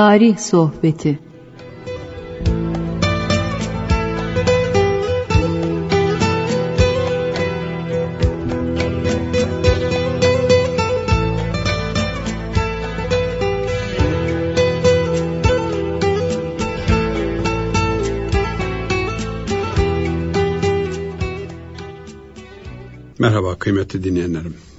Tarih Sohbeti Merhaba kıymetli dinleyenlerim.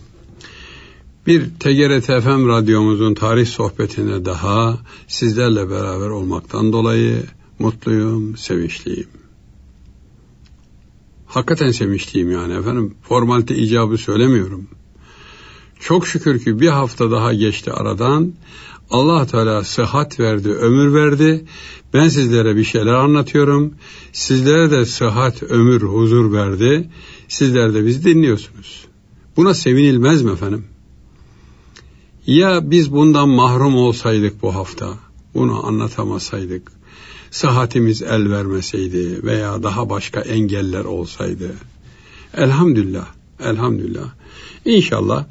Bir TGRT FM radyomuzun tarih sohbetine daha sizlerle beraber olmaktan dolayı mutluyum, sevinçliyim. Hakikaten sevinçliyim yani efendim. Formalite icabı söylemiyorum. Çok şükür ki bir hafta daha geçti aradan. Allah Teala sıhhat verdi, ömür verdi. Ben sizlere bir şeyler anlatıyorum. Sizlere de sıhhat, ömür, huzur verdi. Sizler de bizi dinliyorsunuz. Buna sevinilmez mi efendim? Ya biz bundan mahrum olsaydık bu hafta, bunu anlatamasaydık, sıhhatimiz el vermeseydi veya daha başka engeller olsaydı. Elhamdülillah, elhamdülillah. İnşallah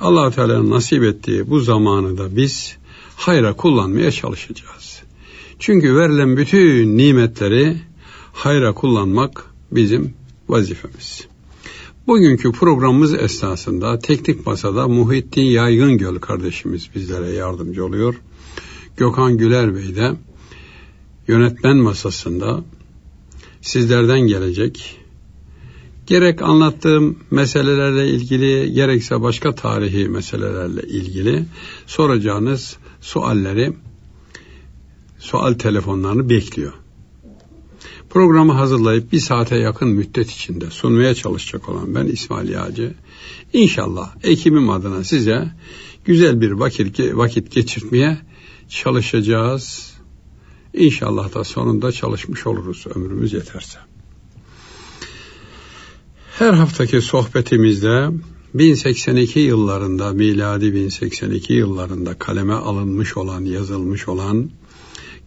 allah Teala'nın nasip ettiği bu zamanı da biz hayra kullanmaya çalışacağız. Çünkü verilen bütün nimetleri hayra kullanmak bizim vazifemiz. Bugünkü programımız esnasında teknik masada Muhittin Yaygıngöl kardeşimiz bizlere yardımcı oluyor. Gökhan Güler Bey de yönetmen masasında sizlerden gelecek gerek anlattığım meselelerle ilgili gerekse başka tarihi meselelerle ilgili soracağınız sualleri sual telefonlarını bekliyor. Programı hazırlayıp bir saate yakın müddet içinde sunmaya çalışacak olan ben İsmail Yağcı. İnşallah ekibim adına size güzel bir vakit, vakit geçirtmeye çalışacağız. İnşallah da sonunda çalışmış oluruz ömrümüz yeterse. Her haftaki sohbetimizde 1082 yıllarında miladi 1082 yıllarında kaleme alınmış olan yazılmış olan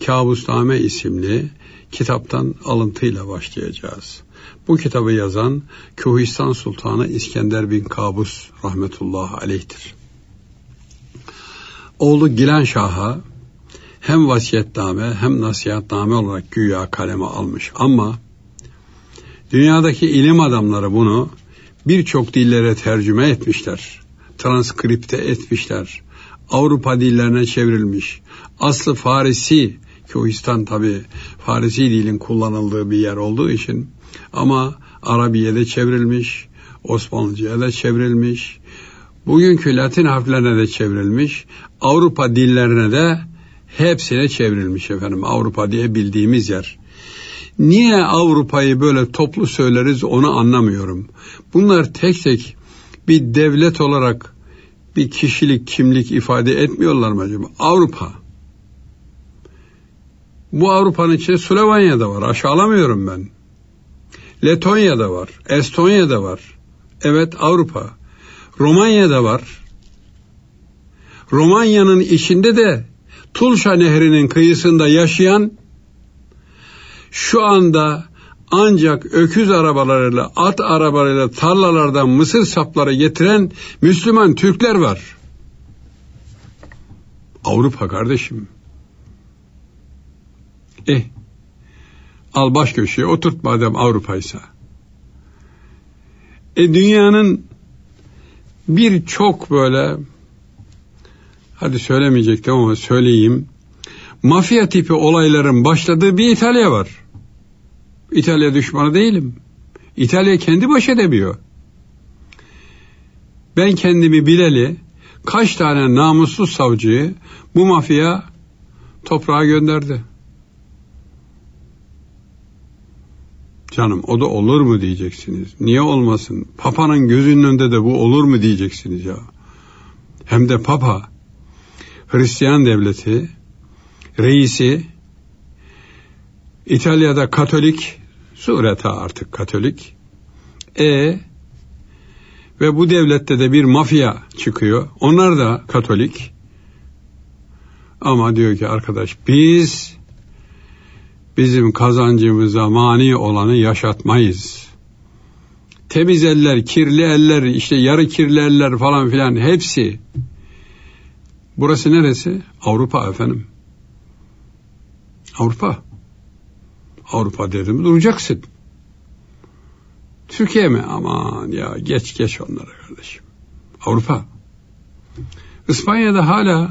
Kabusname isimli kitaptan alıntıyla başlayacağız. Bu kitabı yazan Kühistan Sultanı İskender bin Kabus rahmetullahi aleyhtir. Oğlu Gilan Şah'a hem vasiyetname hem nasihatname olarak güya kaleme almış ama dünyadaki ilim adamları bunu birçok dillere tercüme etmişler. Transkripte etmişler. Avrupa dillerine çevrilmiş. Aslı Farisi Kühistan tabi Farisi dilin kullanıldığı bir yer olduğu için ama Arabiye'de çevrilmiş, Osmanlıca'ya da çevrilmiş, bugünkü Latin harflerine de çevrilmiş, Avrupa dillerine de hepsine çevrilmiş efendim. Avrupa diye bildiğimiz yer. Niye Avrupa'yı böyle toplu söyleriz onu anlamıyorum. Bunlar tek tek bir devlet olarak bir kişilik kimlik ifade etmiyorlar mı acaba? Avrupa. Bu Avrupa'nın içinde Slovanya'da var. Aşağılamıyorum ben. Letonya'da var. Estonya'da var. Evet Avrupa. Romanya'da var. Romanya'nın içinde de Tulşa Nehri'nin kıyısında yaşayan şu anda ancak öküz arabalarıyla, at arabalarıyla tarlalardan mısır sapları getiren Müslüman Türkler var. Avrupa kardeşim. Eh, al baş köşeye oturt madem Avrupa'ysa. E dünyanın birçok böyle hadi söylemeyecektim ama söyleyeyim. Mafya tipi olayların başladığı bir İtalya var. İtalya düşmanı değilim. İtalya kendi baş edemiyor. Ben kendimi bileli kaç tane namussuz savcıyı bu mafya toprağa gönderdi. Canım o da olur mu diyeceksiniz. Niye olmasın? Papa'nın gözünün önünde de bu olur mu diyeceksiniz ya. Hem de Papa Hristiyan devleti reisi İtalya'da Katolik sureta artık Katolik e ve bu devlette de bir mafya çıkıyor. Onlar da Katolik. Ama diyor ki arkadaş biz bizim kazancımıza mani olanı yaşatmayız. Temiz eller, kirli eller, işte yarı kirli eller falan filan hepsi. Burası neresi? Avrupa efendim. Avrupa. Avrupa dedim duracaksın. Türkiye mi? Aman ya geç geç onlara kardeşim. Avrupa. İspanya'da hala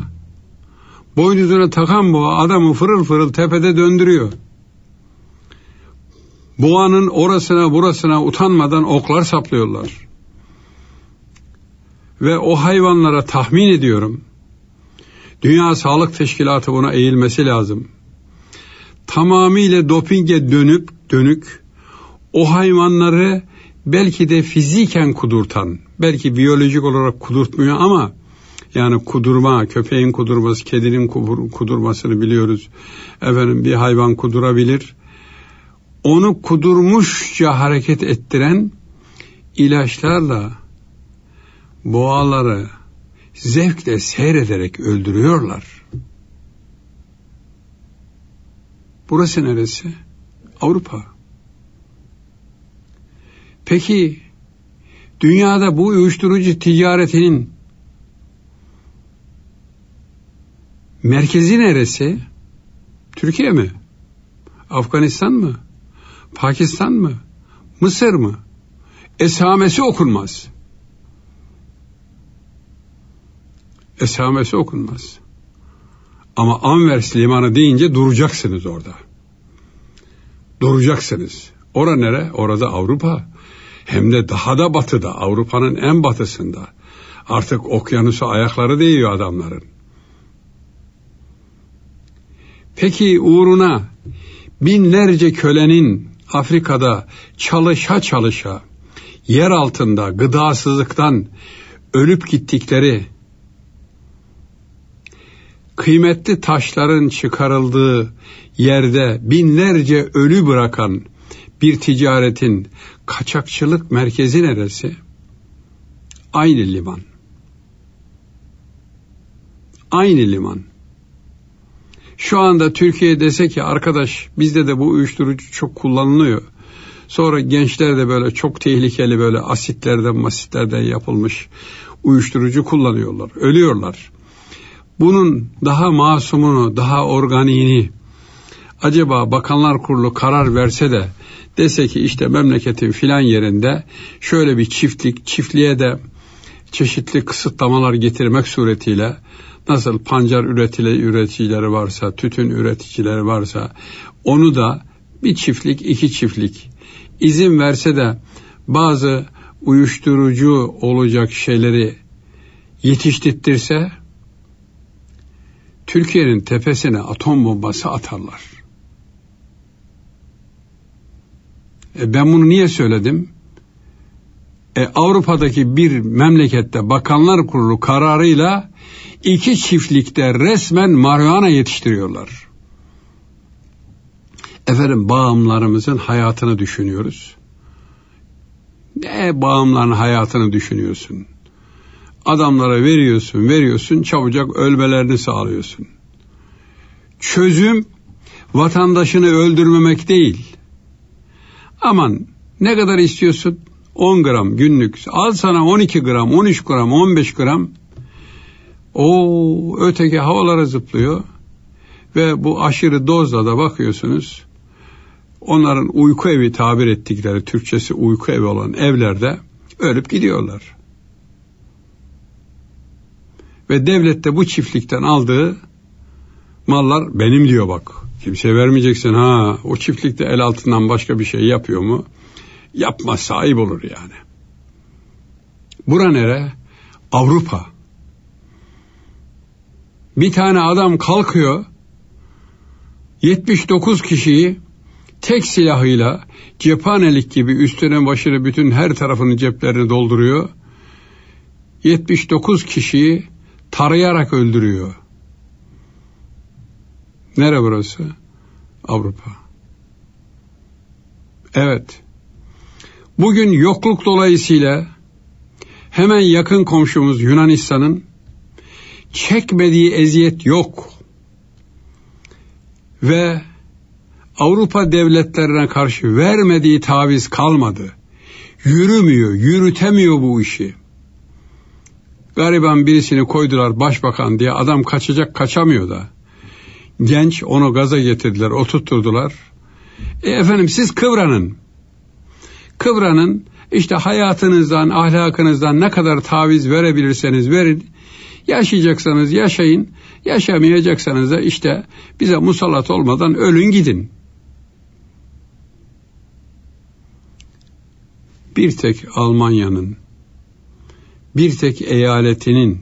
boynuzuna takan boğa adamı fırıl fırıl tepede döndürüyor. Boğanın orasına burasına utanmadan oklar saplıyorlar. Ve o hayvanlara tahmin ediyorum. Dünya Sağlık Teşkilatı buna eğilmesi lazım. Tamamıyla dopinge dönüp dönük o hayvanları belki de fiziken kudurtan, belki biyolojik olarak kudurtmuyor ama yani kudurma, köpeğin kudurması, kedinin kudurmasını biliyoruz. Efendim bir hayvan kudurabilir. Onu kudurmuşça hareket ettiren ilaçlarla boğaları zevkle seyrederek öldürüyorlar. Burası neresi? Avrupa. Peki dünyada bu uyuşturucu ticaretinin merkezi neresi? Türkiye mi? Afganistan mı? Pakistan mı? Mısır mı? Esamesi okunmaz. Esamesi okunmaz. Ama Anvers limanı deyince duracaksınız orada. Duracaksınız. Ora nere? Orada Avrupa. Hem de daha da batıda, Avrupa'nın en batısında. Artık okyanusa ayakları değiyor adamların. Peki uğruna binlerce kölenin Afrika'da çalışa çalışa yer altında gıdasızlıktan ölüp gittikleri kıymetli taşların çıkarıldığı yerde binlerce ölü bırakan bir ticaretin kaçakçılık merkezi neresi? Aynı liman. Aynı liman. Şu anda Türkiye dese ki arkadaş bizde de bu uyuşturucu çok kullanılıyor. Sonra gençler de böyle çok tehlikeli böyle asitlerden masitlerden yapılmış uyuşturucu kullanıyorlar. Ölüyorlar. Bunun daha masumunu, daha organiğini acaba Bakanlar Kurulu karar verse de dese ki işte memleketin filan yerinde şöyle bir çiftlik, çiftliğe de çeşitli kısıtlamalar getirmek suretiyle nasıl pancar üretile, üreticileri varsa, tütün üreticileri varsa onu da bir çiftlik, iki çiftlik izin verse de bazı uyuşturucu olacak şeyleri yetiştirtirse Türkiye'nin tepesine atom bombası atarlar. E ben bunu niye söyledim? E, Avrupa'daki bir memlekette bakanlar kurulu kararıyla iki çiftlikte resmen marihuana yetiştiriyorlar. Efendim bağımlarımızın hayatını düşünüyoruz. Ne bağımların hayatını düşünüyorsun? Adamlara veriyorsun, veriyorsun, çabucak ölmelerini sağlıyorsun. Çözüm vatandaşını öldürmemek değil. Aman ne kadar istiyorsun? 10 gram günlük. Al sana 12 gram, 13 gram, 15 gram. O öteki havalara zıplıyor. Ve bu aşırı dozla da bakıyorsunuz. Onların uyku evi tabir ettikleri Türkçesi uyku evi olan evlerde ölüp gidiyorlar. Ve devlet de bu çiftlikten aldığı mallar benim diyor bak. Kimseye vermeyeceksin ha. O çiftlikte el altından başka bir şey yapıyor mu? Yapma sahip olur yani. Bura nere? Avrupa. Bir tane adam kalkıyor 79 kişiyi tek silahıyla cephanelik gibi üstüne başını bütün her tarafını ceplerini dolduruyor. 79 kişiyi tarayarak öldürüyor. Nere burası? Avrupa. Evet. Bugün yokluk dolayısıyla hemen yakın komşumuz Yunanistan'ın çekmediği eziyet yok. Ve Avrupa devletlerine karşı vermediği taviz kalmadı. Yürümüyor, yürütemiyor bu işi. Gariban birisini koydular başbakan diye adam kaçacak kaçamıyor da. genç onu gaza getirdiler, oturtturdular. E efendim siz kıvranın. Kıvranın işte hayatınızdan, ahlakınızdan ne kadar taviz verebilirseniz verin. Yaşayacaksanız yaşayın, yaşamayacaksanız da işte bize musallat olmadan ölün gidin. Bir tek Almanya'nın, bir tek eyaletinin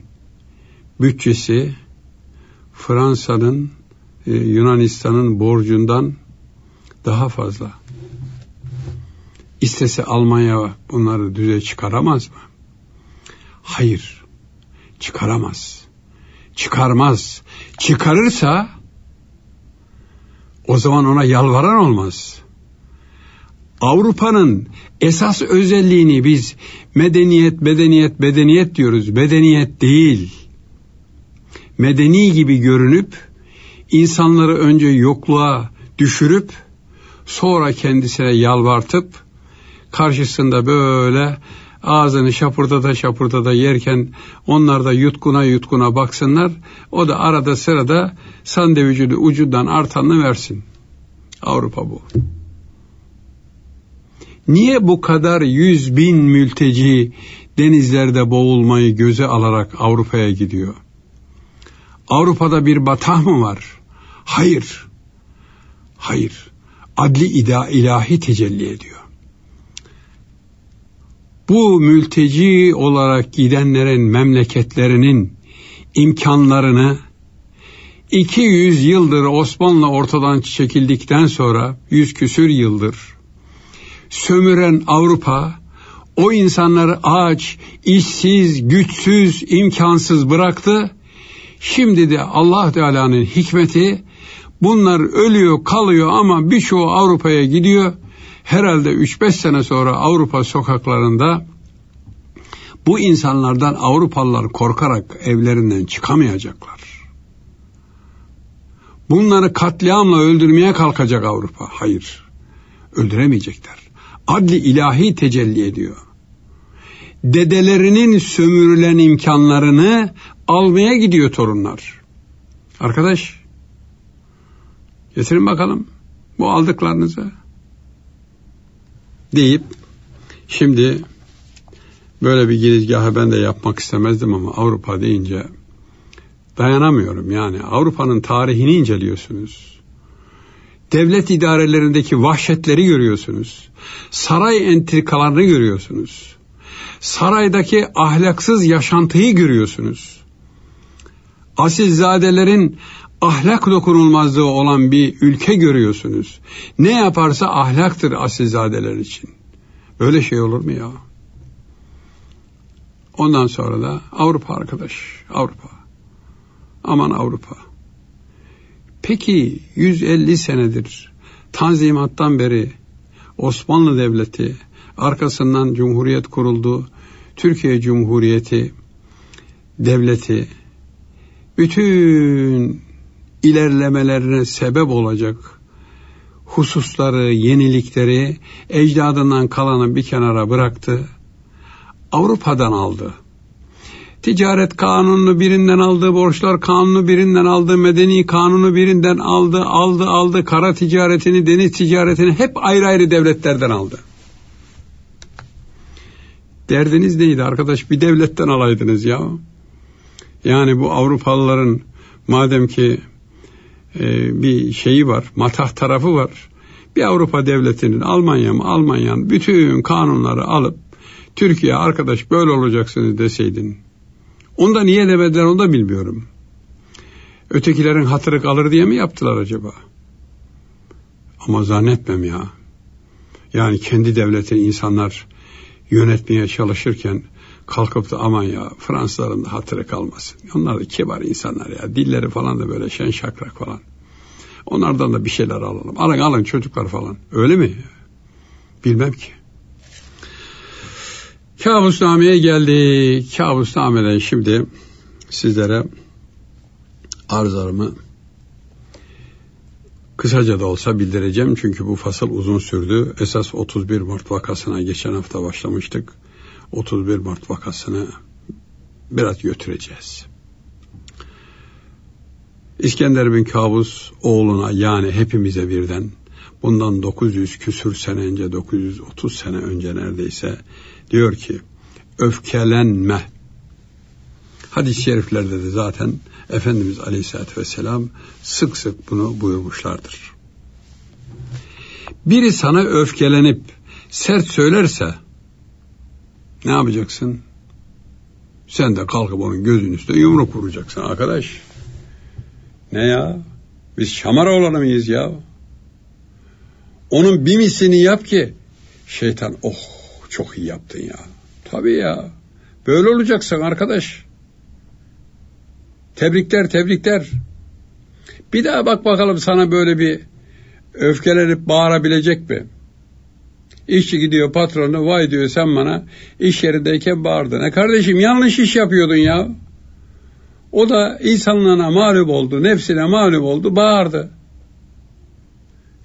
bütçesi Fransa'nın, e, Yunanistan'ın borcundan daha fazla. İstese Almanya bunları düze çıkaramaz mı? Hayır, çıkaramaz. Çıkarmaz. Çıkarırsa o zaman ona yalvaran olmaz. Avrupa'nın esas özelliğini biz medeniyet, medeniyet, medeniyet diyoruz. Medeniyet değil. Medeni gibi görünüp insanları önce yokluğa düşürüp sonra kendisine yalvartıp karşısında böyle ağzını şapurdada şapurdada yerken onlar da yutkuna yutkuna baksınlar. O da arada sırada sandviçini ucundan artanını versin. Avrupa bu. Niye bu kadar yüz bin mülteci denizlerde boğulmayı göze alarak Avrupa'ya gidiyor? Avrupa'da bir batah mı var? Hayır. Hayır. Adli ida ilahi tecelli ediyor. Bu mülteci olarak gidenlerin memleketlerinin imkanlarını 200 yıldır Osmanlı ortadan çekildikten sonra 100 küsür yıldır sömüren Avrupa o insanları aç, işsiz, güçsüz, imkansız bıraktı. Şimdi de Allah Teala'nın hikmeti bunlar ölüyor, kalıyor ama birçoğu Avrupa'ya gidiyor. Herhalde 3-5 sene sonra Avrupa sokaklarında bu insanlardan Avrupalılar korkarak evlerinden çıkamayacaklar. Bunları katliamla öldürmeye kalkacak Avrupa. Hayır, öldüremeyecekler adli ilahi tecelli ediyor. Dedelerinin sömürülen imkanlarını almaya gidiyor torunlar. Arkadaş, getirin bakalım bu aldıklarınızı. Deyip, şimdi böyle bir girizgahı ben de yapmak istemezdim ama Avrupa deyince dayanamıyorum. Yani Avrupa'nın tarihini inceliyorsunuz. Devlet idarelerindeki vahşetleri görüyorsunuz saray entrikalarını görüyorsunuz. Saraydaki ahlaksız yaşantıyı görüyorsunuz. Asilzadelerin ahlak dokunulmazlığı olan bir ülke görüyorsunuz. Ne yaparsa ahlaktır asilzadeler için. Böyle şey olur mu ya? Ondan sonra da Avrupa arkadaş, Avrupa. Aman Avrupa. Peki 150 senedir Tanzimat'tan beri Osmanlı Devleti, arkasından Cumhuriyet kuruldu, Türkiye Cumhuriyeti devleti bütün ilerlemelerine sebep olacak hususları, yenilikleri ecdadından kalanı bir kenara bıraktı. Avrupa'dan aldı. Ticaret kanununu birinden aldı, borçlar kanunu birinden aldı, medeni kanunu birinden aldı, aldı, aldı, kara ticaretini, deniz ticaretini hep ayrı ayrı devletlerden aldı. Derdiniz neydi arkadaş? Bir devletten alaydınız ya. Yani bu Avrupalıların madem ki e, bir şeyi var, matah tarafı var. Bir Avrupa devletinin Almanya mı Almanya'nın bütün kanunları alıp Türkiye arkadaş böyle olacaksınız deseydin onu da niye demediler onu da bilmiyorum. Ötekilerin hatırı kalır diye mi yaptılar acaba? Ama zannetmem ya. Yani kendi devletini insanlar yönetmeye çalışırken kalkıp da aman ya Fransızların da hatırı kalmasın. Onlar da kibar insanlar ya. Dilleri falan da böyle şen şakrak falan. Onlardan da bir şeyler alalım. Alın alın çocuklar falan. Öyle mi? Bilmem ki. Kabusname'ye geldik. Kabusname'den şimdi sizlere arzlarımı kısaca da olsa bildireceğim. Çünkü bu fasıl uzun sürdü. Esas 31 Mart vakasına geçen hafta başlamıştık. 31 Mart vakasını biraz götüreceğiz. İskender bin Kabus oğluna yani hepimize birden bundan 900 küsür sene önce 930 sene önce neredeyse diyor ki öfkelenme. Hadis-i şeriflerde de zaten Efendimiz Aleyhisselatü Vesselam sık sık bunu buyurmuşlardır. Biri sana öfkelenip sert söylerse ne yapacaksın? Sen de kalkıp onun gözünün üstüne yumruk vuracaksın arkadaş. Ne ya? Biz şamar olanı mıyız ya? Onun bir mislini yap ki şeytan oh çok iyi yaptın ya. Tabii ya. Böyle olacaksın arkadaş. Tebrikler tebrikler. Bir daha bak bakalım sana böyle bir öfkelenip bağırabilecek mi? İşçi gidiyor patronu vay diyor sen bana iş yerindeyken bağırdın. E kardeşim yanlış iş yapıyordun ya. O da insanlığına mağlup oldu, nefsine mağlup oldu, bağırdı.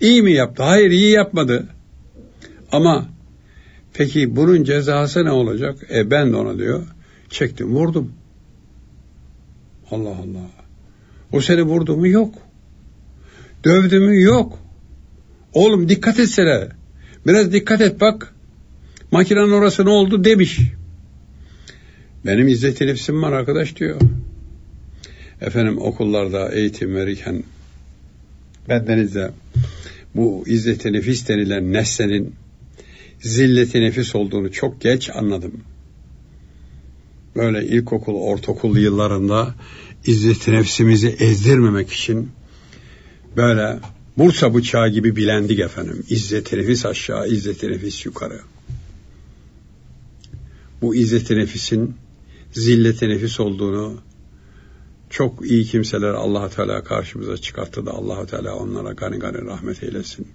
İyi mi yaptı? Hayır iyi yapmadı. Ama peki bunun cezası ne olacak? E ben de ona diyor çektim vurdum. Allah Allah. O seni vurdu mu? Yok. Dövdü mü? Yok. Oğlum dikkat etsene. Biraz dikkat et bak. Makinenin orası ne oldu demiş. Benim izzet nefsim var arkadaş diyor. Efendim okullarda eğitim verirken bendenizde bu izzet-i nefis denilen nesnenin zilleti nefis olduğunu çok geç anladım. Böyle ilkokul, ortaokul yıllarında izzet-i nefsimizi ezdirmemek için böyle Bursa bıçağı gibi bilendik efendim. İzzet-i nefis aşağı, izzet-i nefis yukarı. Bu izzet-i nefisin zillet-i nefis olduğunu çok iyi kimseler allah Teala karşımıza çıkarttı da allah Teala onlara gani gani rahmet eylesin.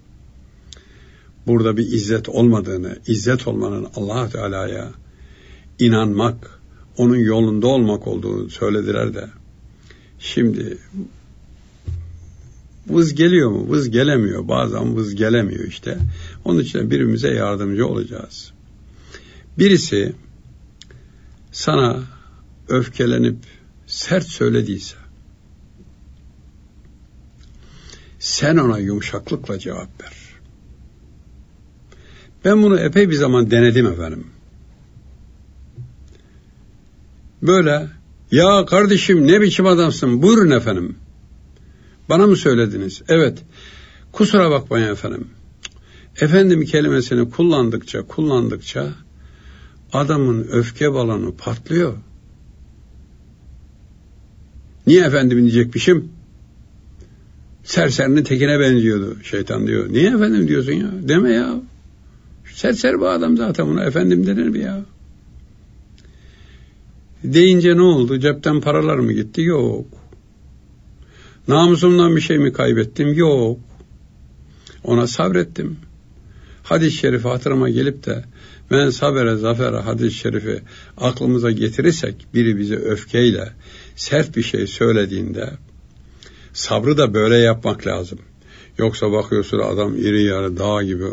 Burada bir izzet olmadığını, izzet olmanın allah Teala'ya inanmak, onun yolunda olmak olduğunu söylediler de şimdi vız geliyor mu? Vız gelemiyor. Bazen vız gelemiyor işte. Onun için birbirimize yardımcı olacağız. Birisi sana öfkelenip sert söylediyse sen ona yumuşaklıkla cevap ver. Ben bunu epey bir zaman denedim efendim. Böyle ya kardeşim ne biçim adamsın buyurun efendim. Bana mı söylediniz? Evet. Kusura bakmayın efendim. Efendim kelimesini kullandıkça kullandıkça adamın öfke balonu patlıyor. Niye efendim diyecekmişim? Serserinin tekine benziyordu şeytan diyor. Niye efendim diyorsun ya? Deme ya. Serser bu adam zaten buna efendim denir mi ya? Deyince ne oldu? Cepten paralar mı gitti? Yok. Namusumdan bir şey mi kaybettim? Yok. Ona sabrettim. Hadis-i şerif hatırıma gelip de ben sabere zafere hadis-i şerifi aklımıza getirirsek biri bize öfkeyle sert bir şey söylediğinde sabrı da böyle yapmak lazım. Yoksa bakıyorsun adam iri yarı dağ gibi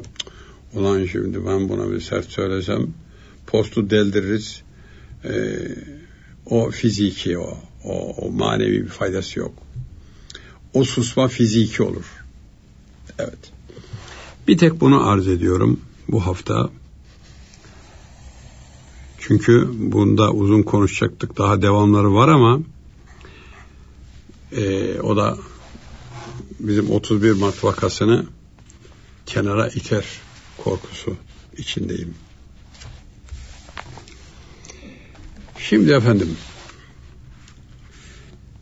ulan şimdi ben buna bir sert söylesem postu deldiririz. Ee, o fiziki o, o, o manevi bir faydası yok. O susma fiziki olur. Evet. Bir tek bunu arz ediyorum bu hafta. Çünkü bunda uzun konuşacaktık. Daha devamları var ama e, o da bizim 31 Mart vakasını kenara iter korkusu içindeyim. Şimdi efendim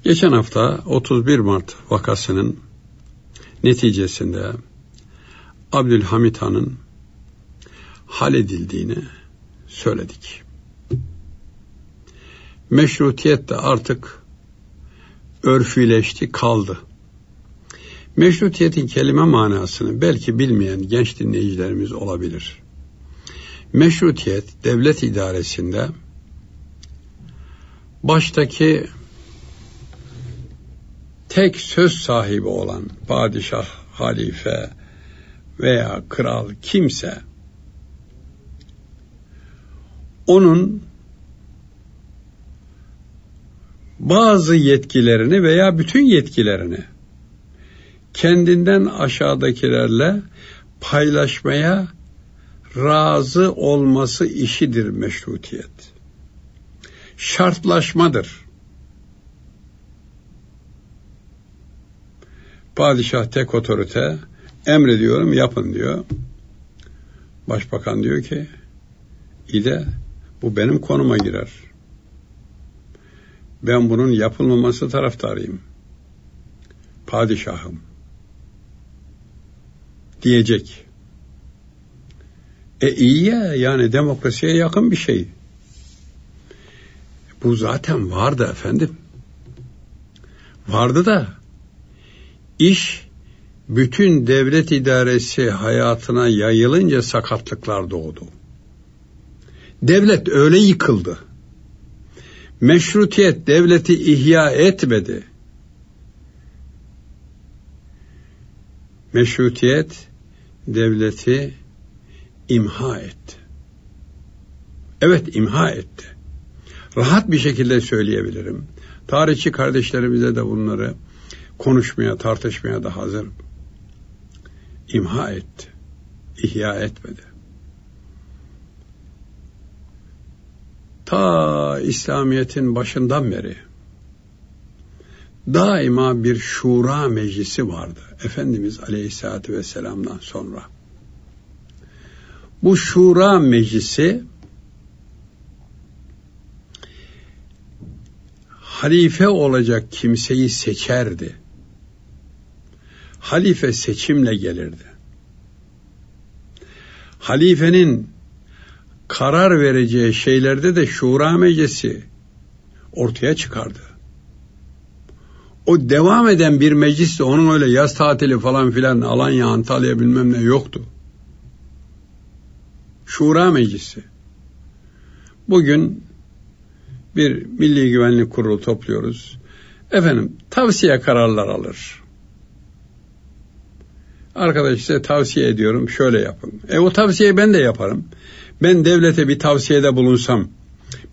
geçen hafta 31 Mart vakasının neticesinde Abdülhamit Han'ın halledildiğini söyledik. Meşrutiyet de artık örfüleşti, kaldı. Meşrutiyetin kelime manasını belki bilmeyen genç dinleyicilerimiz olabilir. Meşrutiyet devlet idaresinde baştaki tek söz sahibi olan padişah, halife veya kral kimse onun bazı yetkilerini veya bütün yetkilerini kendinden aşağıdakilerle paylaşmaya razı olması işidir meşrutiyet. Şartlaşmadır. Padişah tek otorite emrediyorum yapın diyor. Başbakan diyor ki İde bu benim konuma girer. Ben bunun yapılmaması taraftarıyım. Padişahım. Diyecek. E iyi ya yani demokrasiye yakın bir şey. Bu zaten vardı efendim. Vardı da iş bütün devlet idaresi hayatına yayılınca sakatlıklar doğdu. Devlet öyle yıkıldı. Meşrutiyet devleti ihya etmedi. Meşrutiyet devleti imha etti. Evet imha etti. Rahat bir şekilde söyleyebilirim. Tarihçi kardeşlerimize de bunları konuşmaya, tartışmaya da hazır. İmha etti. İhya etmedi. Ta İslamiyet'in başından beri daima bir şura meclisi vardı. Efendimiz Aleyhisselatü Vesselam'dan sonra. Bu şura meclisi halife olacak kimseyi seçerdi. Halife seçimle gelirdi. Halifenin karar vereceği şeylerde de şura meclisi ortaya çıkardı. O devam eden bir meclis de onun öyle yaz tatili falan filan Alanya, Antalya bilmem ne yoktu. Şura Meclisi. Bugün bir Milli Güvenlik Kurulu topluyoruz. Efendim tavsiye kararlar alır. Arkadaş size tavsiye ediyorum şöyle yapın. E o tavsiyeyi ben de yaparım. Ben devlete bir tavsiyede bulunsam,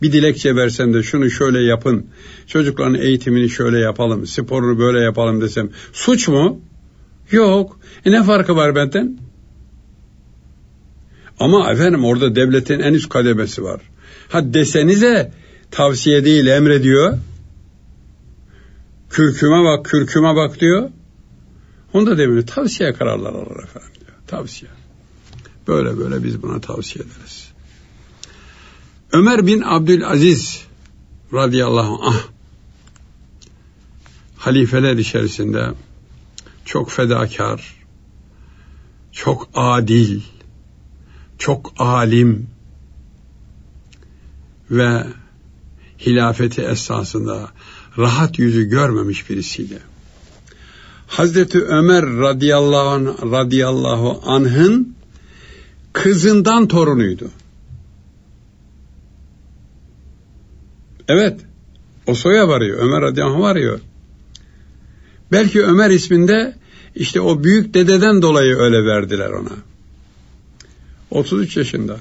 bir dilekçe versem de şunu şöyle yapın, çocukların eğitimini şöyle yapalım, sporunu böyle yapalım desem suç mu? Yok. E ne farkı var benden? Ama efendim orada devletin en üst kademesi var. Ha desenize tavsiye değil emrediyor. Kürküme bak, kürküme bak diyor. Onda demiyor. Tavsiye kararlar alır efendim diyor. Tavsiye. Böyle böyle biz buna tavsiye ederiz. Ömer bin Abdülaziz radıyallahu anh halifeler içerisinde çok fedakar, çok adil, çok alim ve hilafeti esasında rahat yüzü görmemiş birisiydi. Hazreti Ömer radıyallahu, anh, anh'ın kızından torunuydu. Evet, o soya varıyor, Ömer radıyallahu varıyor. Belki Ömer isminde işte o büyük dededen dolayı öyle verdiler ona. 33 yaşında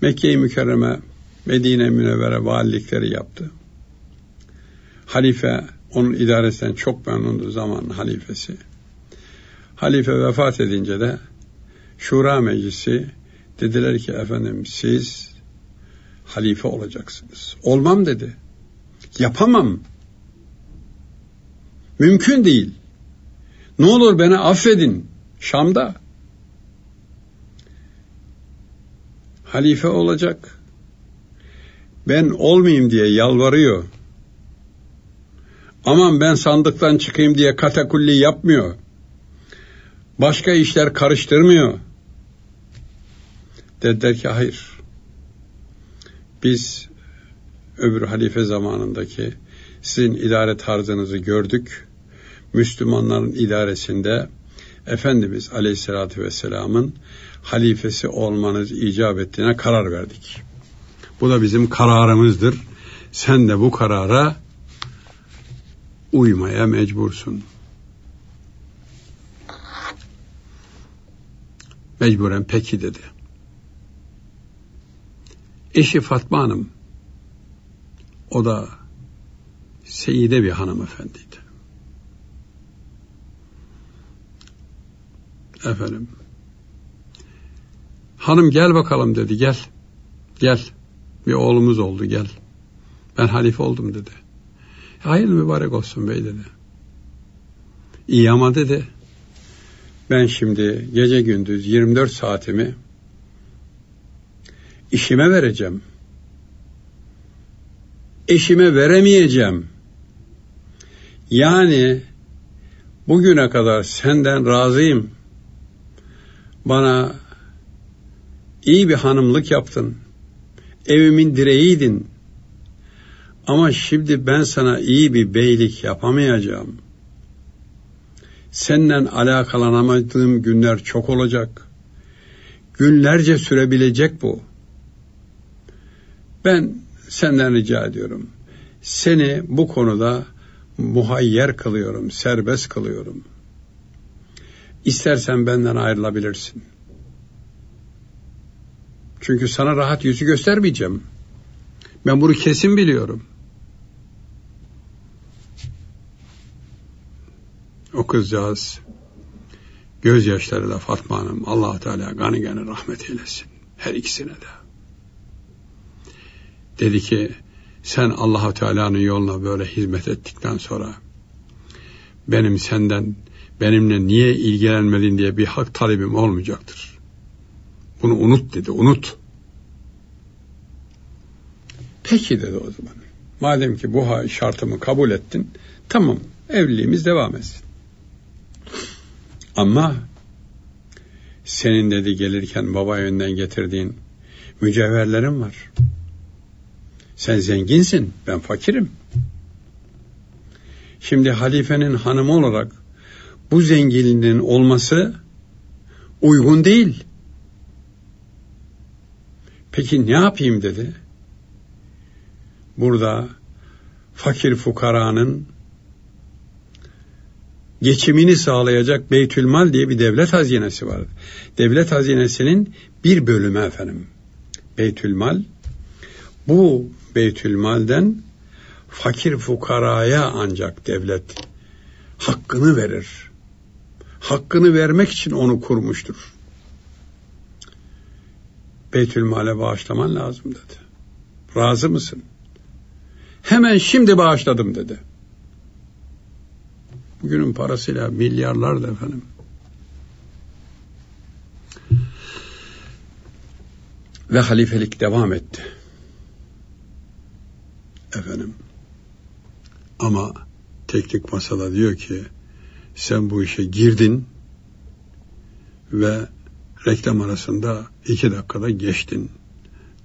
Mekke-i Mükerreme, Medine Münevvere valilikleri yaptı. Halife onun idaresinden çok memnundu zaman halifesi. Halife vefat edince de Şura Meclisi dediler ki efendim siz halife olacaksınız. Olmam dedi. Yapamam. Mümkün değil. Ne olur beni affedin. Şam'da. Halife olacak. Ben olmayayım diye yalvarıyor. Aman ben sandıktan çıkayım diye katakulli yapmıyor. Başka işler karıştırmıyor. Dediler ki hayır. Biz öbür halife zamanındaki sizin idare tarzınızı gördük. Müslümanların idaresinde Efendimiz Aleyhisselatü Vesselam'ın halifesi olmanız icap ettiğine karar verdik. Bu da bizim kararımızdır. Sen de bu karara uymaya mecbursun. Mecburen peki dedi. Eşi Fatma Hanım o da Seyide bir hanımefendiydi. Efendim. Hanım gel bakalım dedi gel. Gel. Bir oğlumuz oldu gel. Ben halife oldum dedi. Hayır mübarek olsun bey dedi. İyi ama dedi. Ben şimdi gece gündüz 24 saatimi işime vereceğim. Eşime veremeyeceğim. Yani bugüne kadar senden razıyım. Bana iyi bir hanımlık yaptın. Evimin direğiydin. Ama şimdi ben sana iyi bir beylik yapamayacağım. Senden alakalanamadığım günler çok olacak. Günlerce sürebilecek bu. Ben senden rica ediyorum. Seni bu konuda muhayyer kılıyorum, serbest kılıyorum. İstersen benden ayrılabilirsin. Çünkü sana rahat yüzü göstermeyeceğim. Ben bunu kesin biliyorum. O kızcağız gözyaşlarıyla Fatma Hanım allah Teala gani gani rahmet eylesin. Her ikisine de. Dedi ki sen allah Teala'nın yoluna böyle hizmet ettikten sonra benim senden benimle niye ilgilenmedin diye bir hak talebim olmayacaktır. Bunu unut dedi, unut. Peki dedi o zaman. Madem ki bu şartımı kabul ettin, tamam evliliğimiz devam etsin. Ama senin dedi gelirken baba yönden getirdiğin mücevherlerin var. Sen zenginsin, ben fakirim. Şimdi halifenin hanımı olarak bu zenginliğin olması uygun değil. Peki ne yapayım dedi. Burada fakir fukaranın geçimini sağlayacak Beytülmal diye bir devlet hazinesi var. Devlet hazinesinin bir bölümü efendim. Beytülmal. Bu Beytülmal'den fakir fukaraya ancak devlet hakkını verir. Hakkını vermek için onu kurmuştur. Beytülmal'e bağışlaman lazım dedi. Razı mısın? Hemen şimdi bağışladım dedi. Bugünün parasıyla milyarlar da efendim. Ve halifelik devam etti. Efendim. Ama teknik masada diyor ki sen bu işe girdin ve reklam arasında iki dakikada geçtin.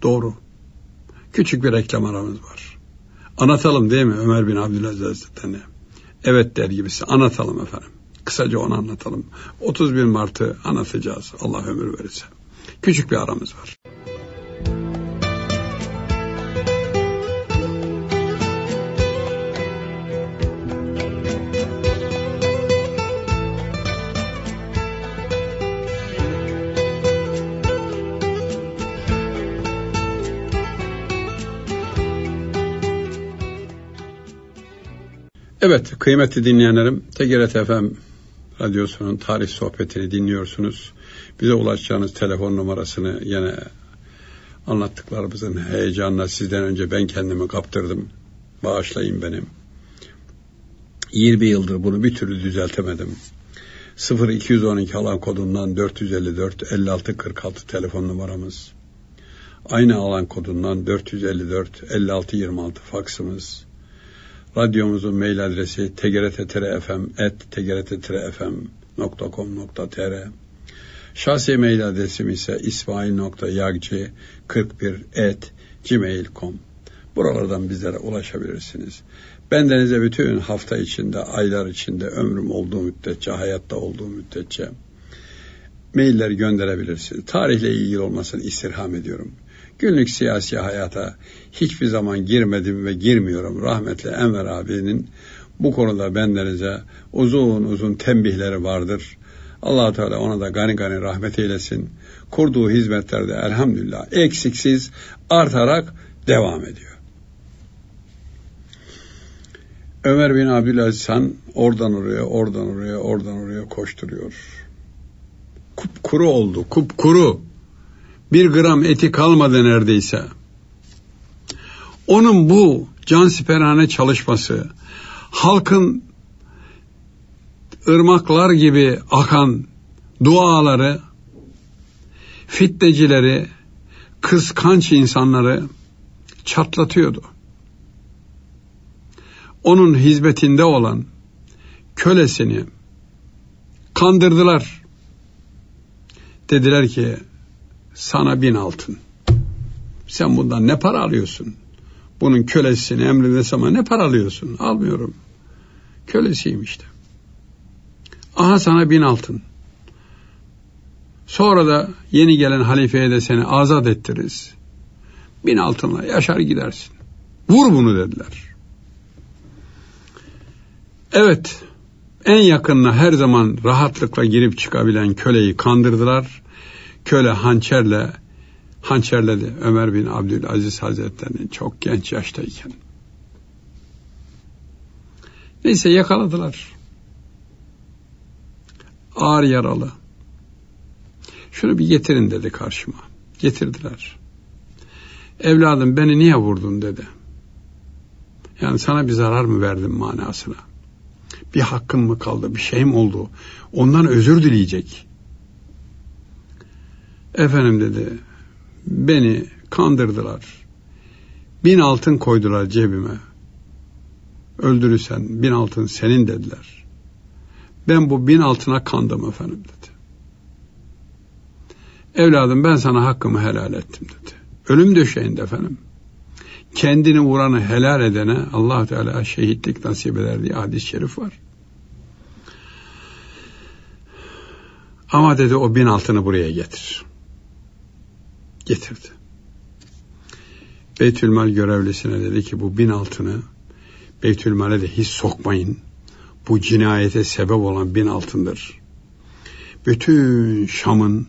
Doğru. Küçük bir reklam aramız var. Anlatalım değil mi Ömer bin Abdülaziz Hazretleri? Evet der gibisi anlatalım efendim. Kısaca onu anlatalım. 31 Mart'ı anlatacağız Allah ömür verirse. Küçük bir aramız var. Evet kıymetli dinleyenlerim TGRT FM radyosunun tarih sohbetini dinliyorsunuz. Bize ulaşacağınız telefon numarasını yine anlattıklarımızın heyecanla sizden önce ben kendimi kaptırdım. Bağışlayın benim. 20 yıldır bunu bir türlü düzeltemedim. 0212 alan kodundan 454 56 46 telefon numaramız. Aynı alan kodundan 454 56 26 faksımız. Radyomuzun mail adresi tgrt.fm.tgrt.fm.com.tr Şahsi mail adresim ise ismail.yagci41 Buralardan bizlere ulaşabilirsiniz. Bendenize bütün hafta içinde, aylar içinde, ömrüm olduğu müddetçe, hayatta olduğu müddetçe mailler gönderebilirsiniz. Tarihle ilgili olmasını istirham ediyorum. Günlük siyasi hayata hiçbir zaman girmedim ve girmiyorum. Rahmetli Enver abinin bu konuda bendenize uzun uzun tembihleri vardır. allah Teala ona da gani gani rahmet eylesin. Kurduğu hizmetlerde elhamdülillah eksiksiz artarak devam ediyor. Ömer bin Abdülaziz Han oradan oraya, oradan oraya, oradan oraya koşturuyor. Kupkuru oldu, kupkuru. Bir gram eti kalmadı neredeyse. Onun bu cansiperhane çalışması, halkın ırmaklar gibi akan duaları, fitnecileri, kıskanç insanları çatlatıyordu. Onun hizmetinde olan kölesini kandırdılar. Dediler ki sana bin altın. Sen bundan ne para alıyorsun? Bunun kölesini emrinde ama ne para alıyorsun? Almıyorum. Kölesiyim işte. Aha sana bin altın. Sonra da yeni gelen halifeye de seni azat ettiririz. Bin altınla yaşar gidersin. Vur bunu dediler. Evet, en yakınına her zaman rahatlıkla girip çıkabilen köleyi kandırdılar. Köle hançerle hançerledi Ömer bin Abdülaziz Hazretleri'nin çok genç yaştayken. Neyse yakaladılar. Ağır yaralı. Şunu bir getirin dedi karşıma. Getirdiler. Evladım beni niye vurdun dedi. Yani sana bir zarar mı verdim manasına. Bir hakkın mı kaldı, bir şey mi oldu? Ondan özür dileyecek. Efendim dedi, beni kandırdılar. Bin altın koydular cebime. Öldürürsen bin altın senin dediler. Ben bu bin altına kandım efendim dedi. Evladım ben sana hakkımı helal ettim dedi. Ölüm döşeğinde efendim. Kendini vuranı helal edene allah Teala şehitlik nasip eder diye hadis-i şerif var. Ama dedi o bin altını buraya getir. Getirdi. Beytülmal görevlisine dedi ki bu bin altını Beytülmal'e de hiç sokmayın. Bu cinayete sebep olan bin altındır. Bütün Şam'ın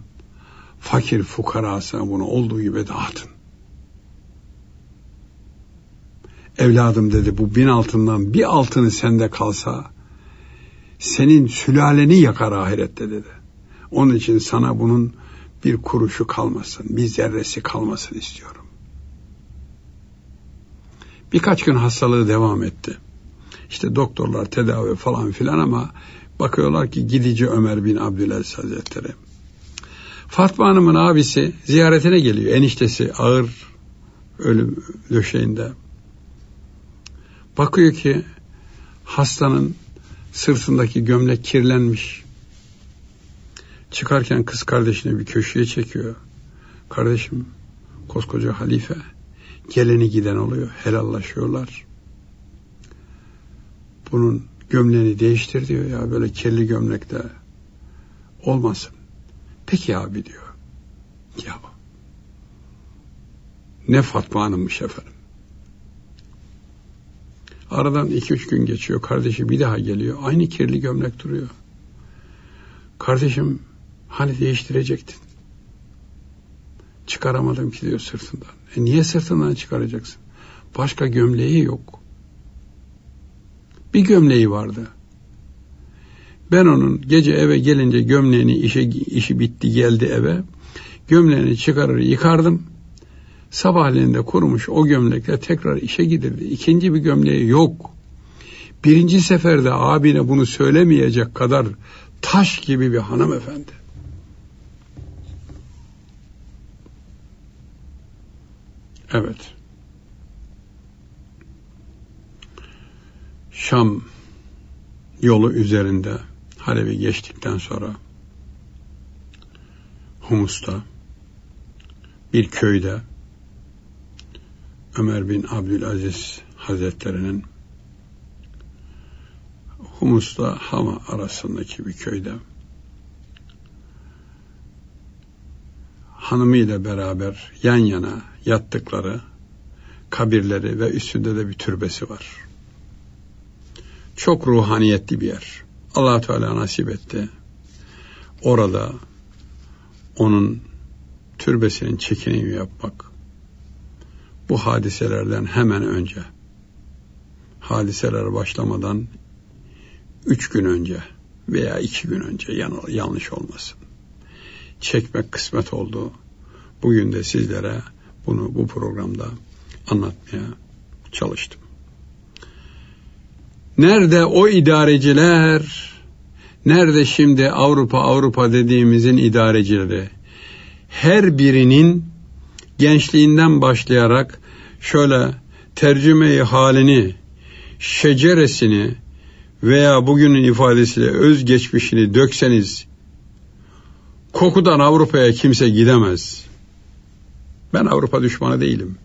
fakir fukarasına bunu olduğu gibi dağıtın. Evladım dedi bu bin altından bir altını sende kalsa senin sülaleni yakar ahirette dedi. Onun için sana bunun bir kuruşu kalmasın, bir zerresi kalmasın istiyorum. Birkaç gün hastalığı devam etti. İşte doktorlar tedavi falan filan ama bakıyorlar ki gidici Ömer bin Abdülaziz Hazretleri. Fatma Hanım'ın abisi ziyaretine geliyor. Eniştesi ağır ölüm döşeğinde. Bakıyor ki hastanın sırtındaki gömlek kirlenmiş. Çıkarken kız kardeşini bir köşeye çekiyor. Kardeşim koskoca halife geleni giden oluyor. Helallaşıyorlar. Bunun gömleğini değiştir diyor ya böyle kirli gömlekte olmasın. Peki abi diyor. Ya ne Fatma Hanım'mış efendim. Aradan iki üç gün geçiyor. Kardeşi bir daha geliyor. Aynı kirli gömlek duruyor. Kardeşim hani değiştirecektin? Çıkaramadım ki diyor sırtından. E niye sırtından çıkaracaksın? Başka gömleği yok. Bir gömleği vardı. Ben onun gece eve gelince gömleğini işe işi bitti geldi eve. Gömleğini çıkarır yıkardım. Sabahleyin de kurumuş o gömlekle tekrar işe gidirdi. İkinci bir gömleği yok. Birinci seferde abine bunu söylemeyecek kadar taş gibi bir hanımefendi. Evet. Şam yolu üzerinde Halep'i geçtikten sonra Humus'ta bir köyde Ömer bin Abdülaziz Hazretleri'nin Humus'ta Hama arasındaki bir köyde hanımıyla beraber yan yana yattıkları kabirleri ve üstünde de bir türbesi var. Çok ruhaniyetli bir yer allah Teala nasip etti. Orada onun türbesinin çekinimi yapmak bu hadiselerden hemen önce hadiseler başlamadan üç gün önce veya iki gün önce yanlış olmasın. Çekmek kısmet oldu. Bugün de sizlere bunu bu programda anlatmaya çalıştım. Nerede o idareciler? Nerede şimdi Avrupa Avrupa dediğimizin idarecileri? Her birinin gençliğinden başlayarak şöyle tercümeyi halini, şeceresini veya bugünün ifadesiyle özgeçmişini dökseniz kokudan Avrupa'ya kimse gidemez. Ben Avrupa düşmanı değilim.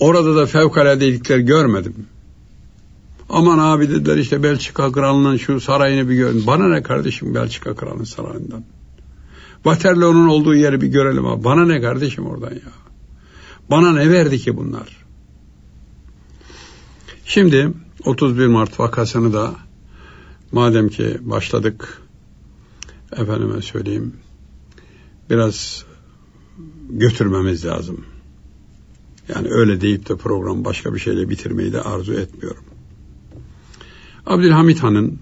Orada da fevkaladelikler görmedim. Aman abi dediler işte Belçika kralının şu sarayını bir görün. Bana ne kardeşim Belçika kralının sarayından? Waterloo'nun olduğu yeri bir görelim ha. Bana ne kardeşim oradan ya? Bana ne verdi ki bunlar? Şimdi 31 Mart vakasını da madem ki başladık efendime söyleyeyim biraz götürmemiz lazım. Yani öyle deyip de program başka bir şeyle bitirmeyi de arzu etmiyorum. Abdülhamit Han'ın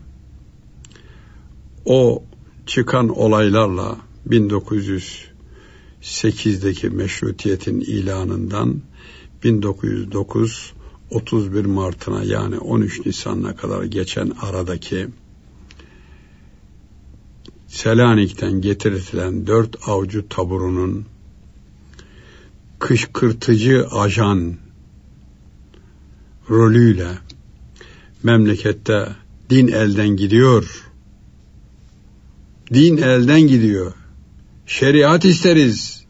o çıkan olaylarla 1908'deki meşrutiyetin ilanından 1909 31 Mart'ına yani 13 Nisan'ına kadar geçen aradaki Selanik'ten getirilen dört avcı taburunun kışkırtıcı ajan rolüyle memlekette din elden gidiyor. Din elden gidiyor. Şeriat isteriz.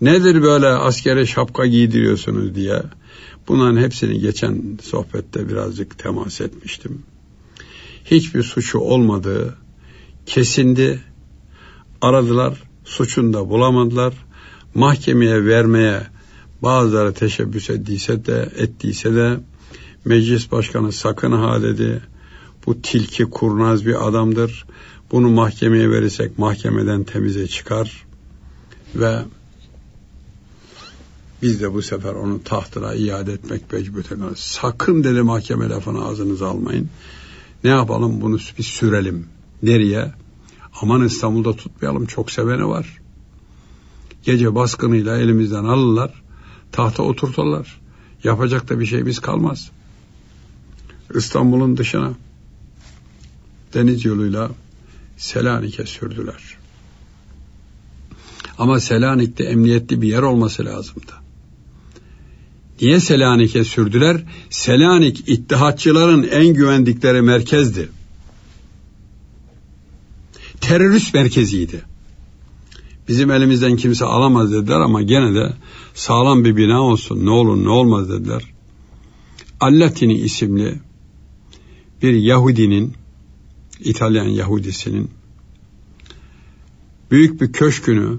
Nedir böyle askere şapka giydiriyorsunuz diye. Bunların hepsini geçen sohbette birazcık temas etmiştim. Hiçbir suçu olmadığı kesindi. Aradılar, suçunu da bulamadılar. Mahkemeye vermeye bazıları teşebbüs ettiyse de ettiyse de meclis başkanı sakın ha dedi. Bu tilki kurnaz bir adamdır. Bunu mahkemeye verirsek mahkemeden temize çıkar ve biz de bu sefer onu tahtına iade etmek mecburiyete. Sakın dedi mahkeme lafını ağzınıza almayın. Ne yapalım bunu bir sürelim. Nereye? Aman İstanbul'da tutmayalım çok seveni var. Gece baskınıyla elimizden alırlar. Tahta oturturlar. Yapacak da bir şeyimiz kalmaz. İstanbul'un dışına deniz yoluyla Selanik'e sürdüler. Ama Selanik'te emniyetli bir yer olması lazımdı. Niye Selanik'e sürdüler? Selanik ittihatçıların en güvendikleri merkezdi. Terörist merkeziydi. Bizim elimizden kimse alamaz dediler ama gene de sağlam bir bina olsun ne olur ne olmaz dediler. Allatini isimli bir Yahudinin İtalyan Yahudisinin büyük bir köşkünü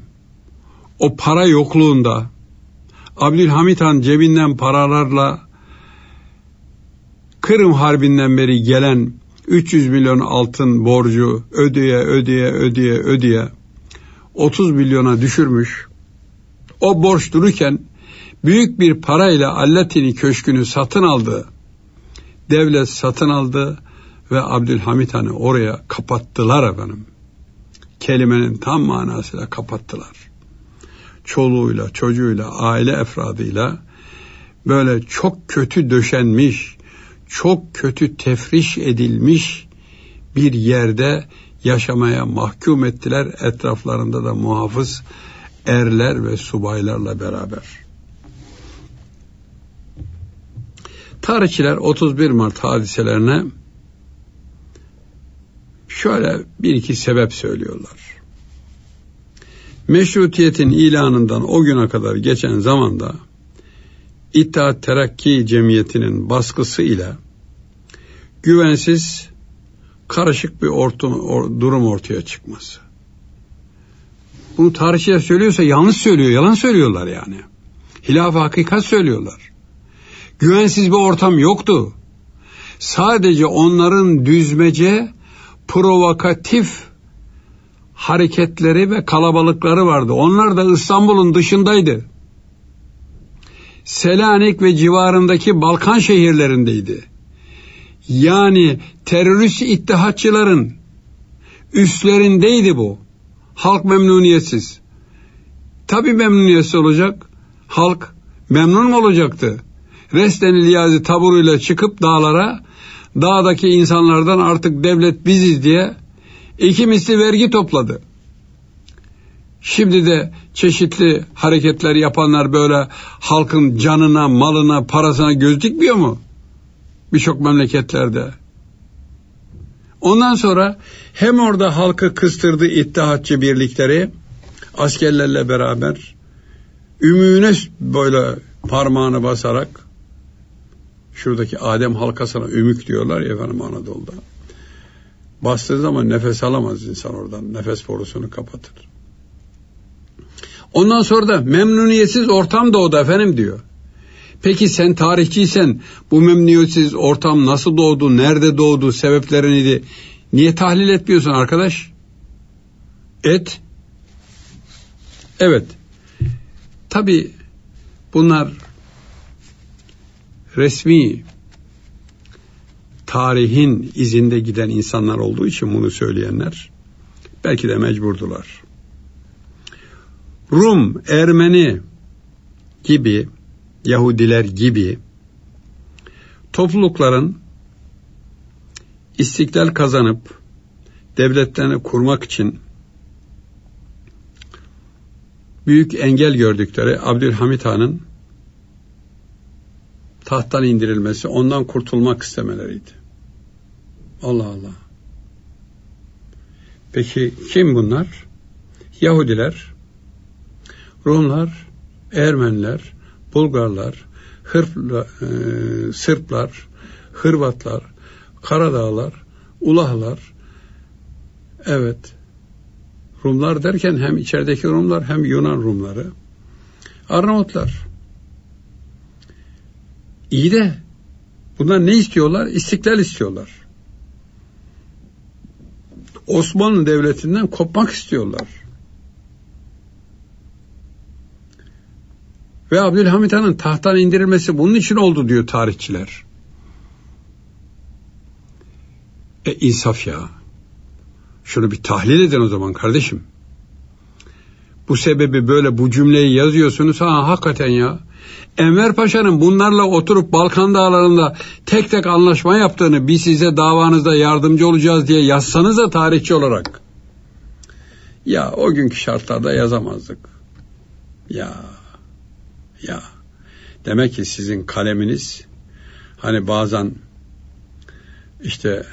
o para yokluğunda Abdülhamit Han cebinden paralarla Kırım Harbi'nden beri gelen 300 milyon altın borcu ödeye ödeye ödeye ödeye 30 milyona düşürmüş. O borç dururken büyük bir parayla Allatini Köşkü'nü satın aldı. Devlet satın aldı ve Abdülhamit Han'ı oraya kapattılar efendim. Kelimenin tam manasıyla kapattılar çoluğuyla, çocuğuyla, aile efradıyla böyle çok kötü döşenmiş, çok kötü tefriş edilmiş bir yerde yaşamaya mahkum ettiler. Etraflarında da muhafız erler ve subaylarla beraber. Tarihçiler 31 Mart hadiselerine şöyle bir iki sebep söylüyorlar. Meşrutiyetin ilanından o güne kadar geçen zamanda İttihat Terakki Cemiyeti'nin baskısı ile güvensiz karışık bir ortam, or, durum ortaya çıkması. Bunu tarihçiler söylüyorsa yanlış söylüyor, yalan söylüyorlar yani. Hilaf hakikat söylüyorlar. Güvensiz bir ortam yoktu. Sadece onların düzmece provokatif hareketleri ve kalabalıkları vardı. Onlar da İstanbul'un dışındaydı. Selanik ve civarındaki Balkan şehirlerindeydi. Yani terörist ittihatçıların üstlerindeydi bu. Halk memnuniyetsiz. Tabi memnuniyetsiz olacak. Halk memnun mu olacaktı? Resten Liyazi taburuyla çıkıp dağlara dağdaki insanlardan artık devlet biziz diye iki misli vergi topladı. Şimdi de çeşitli hareketler yapanlar böyle halkın canına, malına, parasına göz dikmiyor mu? Birçok memleketlerde. Ondan sonra hem orada halkı kıstırdı ittihatçı birlikleri askerlerle beraber ümüğüne böyle parmağını basarak şuradaki Adem halkasına ümük diyorlar ya efendim Anadolu'da. Bastığı zaman nefes alamaz insan oradan. Nefes borusunu kapatır. Ondan sonra da memnuniyetsiz ortam doğdu efendim diyor. Peki sen tarihçiysen bu memnuniyetsiz ortam nasıl doğdu, nerede doğdu, sebepleri neydi? Niye tahlil etmiyorsun arkadaş? Et. Evet. Tabi bunlar resmi tarihin izinde giden insanlar olduğu için bunu söyleyenler belki de mecburdular. Rum, Ermeni gibi Yahudiler gibi toplulukların istiklal kazanıp devletlerini kurmak için büyük engel gördükleri Abdülhamit Han'ın tahttan indirilmesi, ondan kurtulmak istemeleriydi. Allah Allah. Peki kim bunlar? Yahudiler, Rumlar, Ermeniler, Bulgarlar, Hırpla, e, Sırplar, Hırvatlar, Karadağlar, Ulahlar, evet, Rumlar derken hem içerideki Rumlar hem Yunan Rumları, Arnavutlar. İyi de bunlar ne istiyorlar? İstiklal istiyorlar. Osmanlı Devleti'nden kopmak istiyorlar. Ve Abdülhamit Han'ın tahttan indirilmesi bunun için oldu diyor tarihçiler. E insaf ya. Şunu bir tahlil edin o zaman kardeşim. Bu sebebi böyle bu cümleyi yazıyorsunuz. Ha hakikaten ya. Enver Paşa'nın bunlarla oturup Balkan dağlarında tek tek anlaşma yaptığını biz size davanızda yardımcı olacağız diye yazsanız da tarihçi olarak. Ya o günkü şartlarda yazamazdık. Ya ya demek ki sizin kaleminiz hani bazen işte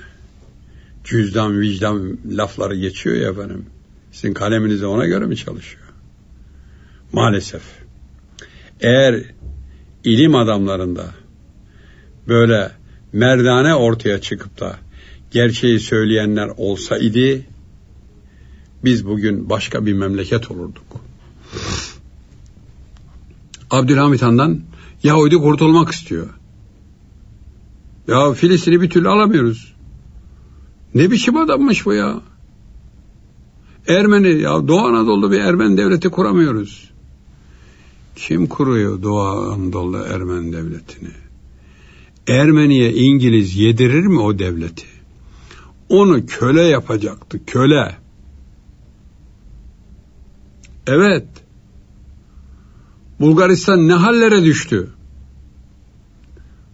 cüzdan vicdan lafları geçiyor ya efendim. Sizin kaleminiz de ona göre mi çalışıyor? Maalesef. Eğer ilim adamlarında böyle merdane ortaya çıkıp da gerçeği söyleyenler olsaydı biz bugün başka bir memleket olurduk. Abdülhamit Han'dan Yahudi kurtulmak istiyor. Ya Filistin'i bir türlü alamıyoruz. Ne biçim adammış bu ya? Ermeni ya Doğu Anadolu'da bir Ermeni devleti kuramıyoruz. Kim kuruyor Doğu Anadolu'da Ermeni devletini? Ermeniye İngiliz yedirir mi o devleti? Onu köle yapacaktı, köle. Evet. Bulgaristan ne hallere düştü?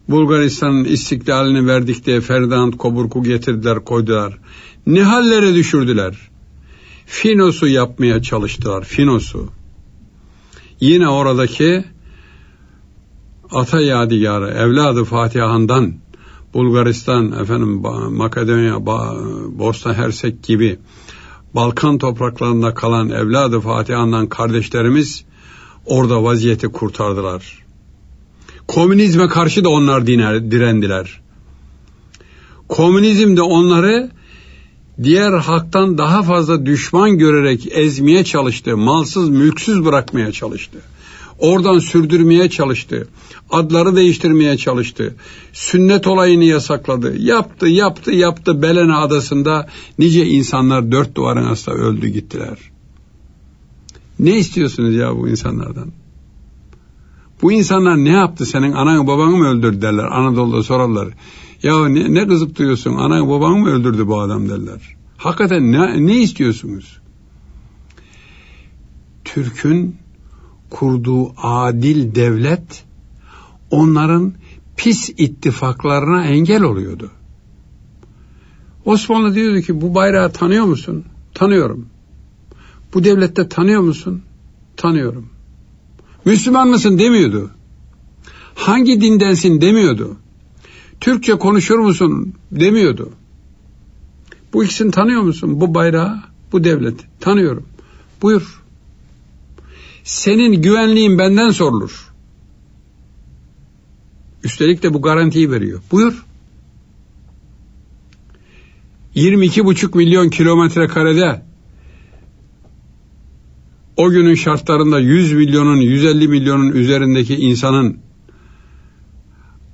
Bulgaristan'ın istiklalini verdik diye Ferdinand Koburk'u getirdiler koydular. Ne hallere düşürdüler? Finos'u yapmaya çalıştılar. Finos'u. Yine oradaki ata yadigarı, evladı Fatihan'dan Bulgaristan, efendim Makedonya, Bosna Hersek gibi Balkan topraklarında kalan evladı Fatihan'dan kardeşlerimiz orada vaziyeti kurtardılar. Komünizme karşı da onlar diner, direndiler. Komünizm de onları diğer halktan daha fazla düşman görerek ezmeye çalıştı. Malsız, mülksüz bırakmaya çalıştı. Oradan sürdürmeye çalıştı. Adları değiştirmeye çalıştı. Sünnet olayını yasakladı. Yaptı, yaptı, yaptı. Belena adasında nice insanlar dört duvarın arasında öldü gittiler. Ne istiyorsunuz ya bu insanlardan? Bu insanlar ne yaptı senin ananı babanı mı öldürdü derler. Anadolu'da sorarlar. Ya ne, ne kızıp duyuyorsun ananı babanı mı öldürdü bu adam derler. Hakikaten ne, ne istiyorsunuz? Türk'ün kurduğu adil devlet onların pis ittifaklarına engel oluyordu. Osmanlı diyordu ki bu bayrağı tanıyor musun? Tanıyorum. Bu devlette tanıyor musun? Tanıyorum. Müslüman mısın demiyordu. Hangi dindensin demiyordu. Türkçe konuşur musun demiyordu. Bu ikisini tanıyor musun? Bu bayrağı, bu devleti. Tanıyorum. Buyur. Senin güvenliğin benden sorulur. Üstelik de bu garantiyi veriyor. Buyur. 22,5 milyon kilometre karede o günün şartlarında 100 milyonun 150 milyonun üzerindeki insanın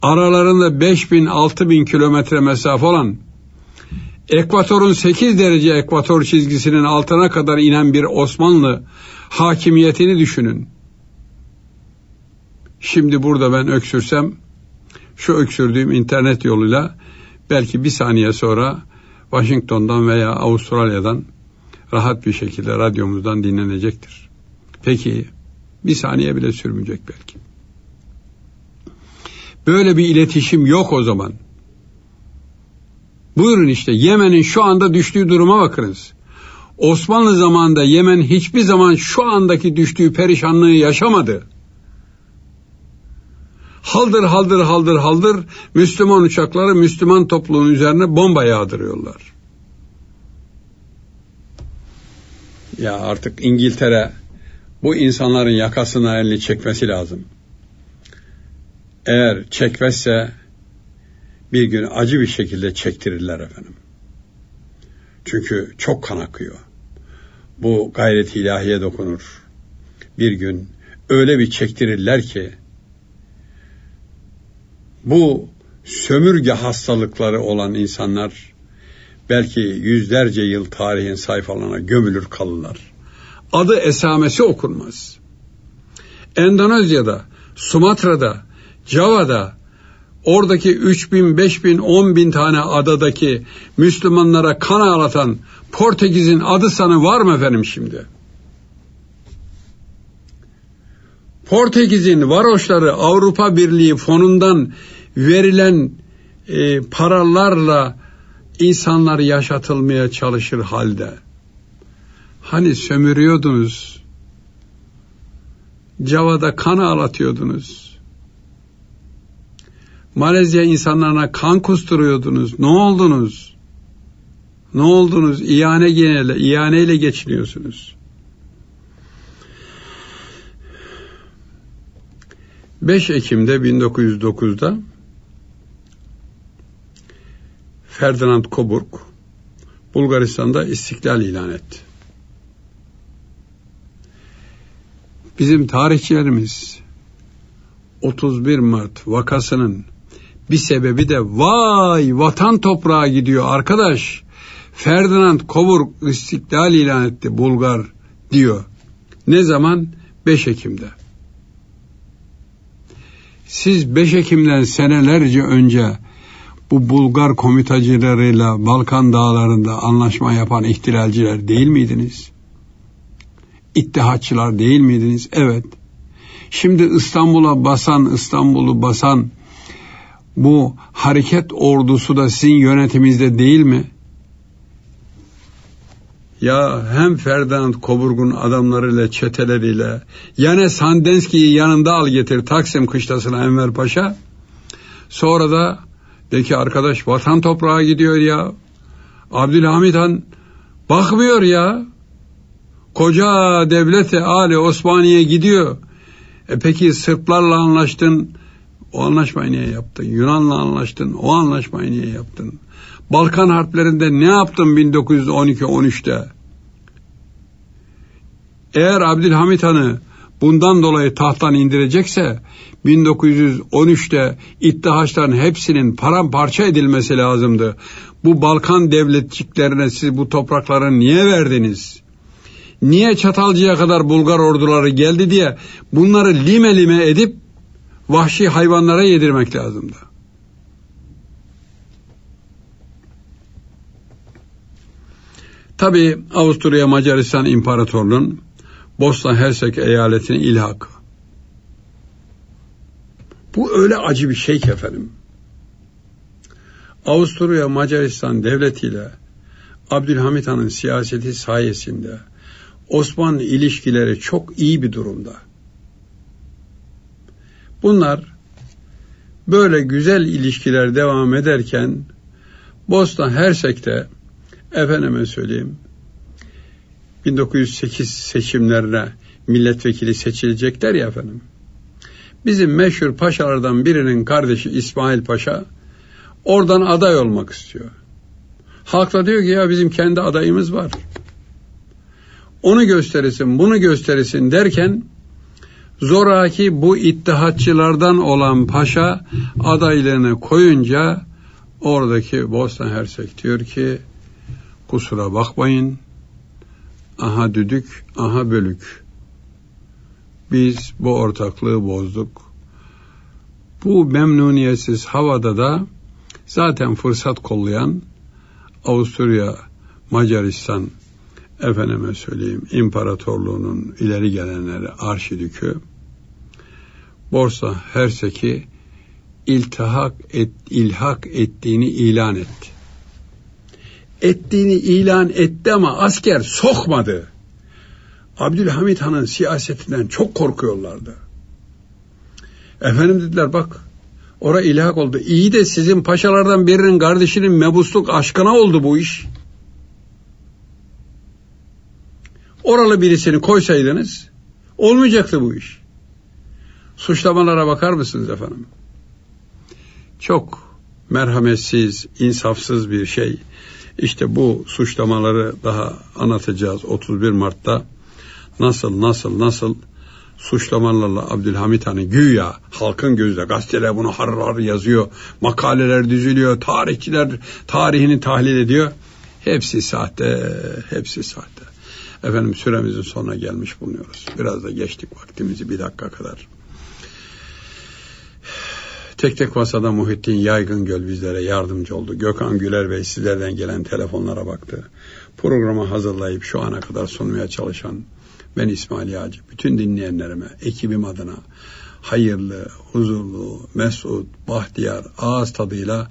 aralarında 5 bin 6 bin kilometre mesafe olan ekvatorun 8 derece ekvator çizgisinin altına kadar inen bir Osmanlı hakimiyetini düşünün. Şimdi burada ben öksürsem şu öksürdüğüm internet yoluyla belki bir saniye sonra Washington'dan veya Avustralya'dan rahat bir şekilde radyomuzdan dinlenecektir. Peki bir saniye bile sürmeyecek belki. Böyle bir iletişim yok o zaman. Buyurun işte Yemen'in şu anda düştüğü duruma bakınız. Osmanlı zamanında Yemen hiçbir zaman şu andaki düştüğü perişanlığı yaşamadı. Haldır haldır haldır haldır Müslüman uçakları Müslüman topluluğun üzerine bomba yağdırıyorlar. Ya artık İngiltere bu insanların yakasına elini çekmesi lazım. Eğer çekmezse bir gün acı bir şekilde çektirirler efendim. Çünkü çok kan akıyor. Bu gayret ilahiye dokunur. Bir gün öyle bir çektirirler ki bu sömürge hastalıkları olan insanlar belki yüzlerce yıl tarihin sayfalarına gömülür kalırlar. Adı esamesi okunmaz. Endonezya'da, Sumatra'da, Java'da oradaki 3 bin, 5 bin, 10 bin tane adadaki Müslümanlara kan ağlatan Portekiz'in adı sanı var mı efendim şimdi? Portekiz'in varoşları Avrupa Birliği fonundan verilen e, paralarla insanlar yaşatılmaya çalışır halde. Hani sömürüyordunuz, Cava'da kan ağlatıyordunuz. Malezya insanlarına kan kusturuyordunuz. Ne oldunuz? Ne oldunuz? İhane genele, ihaneyle geçiniyorsunuz. 5 Ekim'de 1909'da Ferdinand Coburg Bulgaristan'da istiklal ilan etti. Bizim tarihçilerimiz 31 Mart vakasının bir sebebi de vay vatan toprağı gidiyor arkadaş. Ferdinand Coburg istiklal ilan etti Bulgar diyor. Ne zaman? 5 Ekim'de. Siz 5 Ekim'den senelerce önce bu Bulgar komitacılarıyla Balkan dağlarında anlaşma yapan ihtilalciler değil miydiniz? İttihatçılar değil miydiniz? Evet. Şimdi İstanbul'a basan, İstanbul'u basan bu hareket ordusu da sizin yönetiminizde değil mi? Ya hem Ferdinand Koburg'un adamlarıyla, çeteleriyle, yani Sandenski'yi yanında al getir Taksim kışlasına Enver Paşa. Sonra da de ki arkadaş vatan toprağa gidiyor ya. Abdülhamit Han bakmıyor ya. Koca devleti Ali Osmaniye gidiyor. E peki Sırplarla anlaştın. O anlaşmayı niye yaptın? Yunan'la anlaştın. O anlaşmayı niye yaptın? Balkan harplerinde ne yaptın 1912-13'te? Eğer Abdülhamit Han'ı bundan dolayı tahttan indirecekse 1913'te İttihaçların hepsinin paramparça edilmesi lazımdı. Bu Balkan devletçiklerine siz bu toprakları niye verdiniz? Niye Çatalcı'ya kadar Bulgar orduları geldi diye bunları lime lime edip vahşi hayvanlara yedirmek lazımdı. Tabi Avusturya Macaristan İmparatorluğu'nun Bosna Hersek eyaletine ilhakı. Bu öyle acı bir şey ki efendim. Avusturya Macaristan devletiyle Abdülhamit Han'ın siyaseti sayesinde Osmanlı ilişkileri çok iyi bir durumda. Bunlar böyle güzel ilişkiler devam ederken Bosna Hersek'te efendime söyleyeyim 1908 seçimlerine milletvekili seçilecekler ya efendim. Bizim meşhur paşalardan birinin kardeşi İsmail Paşa oradan aday olmak istiyor. Halk da diyor ki ya bizim kendi adayımız var. Onu gösterirsin, bunu gösterirsin derken zoraki bu ittihatçılardan olan paşa adaylığını koyunca oradaki Bosna Hersek diyor ki kusura bakmayın aha düdük aha bölük biz bu ortaklığı bozduk bu memnuniyetsiz havada da zaten fırsat kollayan Avusturya Macaristan efendime söyleyeyim imparatorluğunun ileri gelenleri arşidükü Borsa Hersek'i iltihak et, ilhak ettiğini ilan etti. Ettiğini ilan etti ama asker sokmadı. Abdülhamit Han'ın siyasetinden çok korkuyorlardı. Efendim dediler bak ora ilhak oldu. İyi de sizin paşalardan birinin kardeşinin mebusluk aşkına oldu bu iş. Oralı birisini koysaydınız olmayacaktı bu iş. Suçlamalara bakar mısınız efendim? Çok merhametsiz, insafsız bir şey. İşte bu suçlamaları daha anlatacağız 31 Mart'ta. Nasıl nasıl nasıl suçlamalarla Abdülhamit Han'ı güya halkın gözünde gazeteler bunu har har yazıyor. Makaleler düzülüyor. Tarihçiler tarihini tahlil ediyor. Hepsi sahte, hepsi sahte. Efendim süremizin sonuna gelmiş bulunuyoruz. Biraz da geçtik vaktimizi bir dakika kadar. Tek tek masada Muhittin Yaygın Göl bizlere yardımcı oldu. Gökhan Güler Bey sizlerden gelen telefonlara baktı. Programı hazırlayıp şu ana kadar sunmaya çalışan ben İsmail Yağcı. Bütün dinleyenlerime, ekibim adına hayırlı, huzurlu, mesut, bahtiyar, ağız tadıyla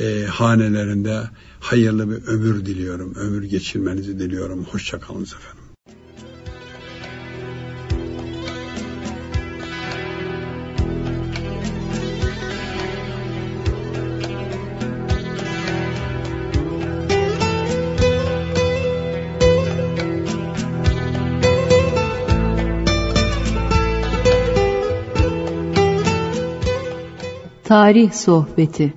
e, hanelerinde hayırlı bir ömür diliyorum. Ömür geçirmenizi diliyorum. Hoşçakalınız efendim. Tarih Sohbeti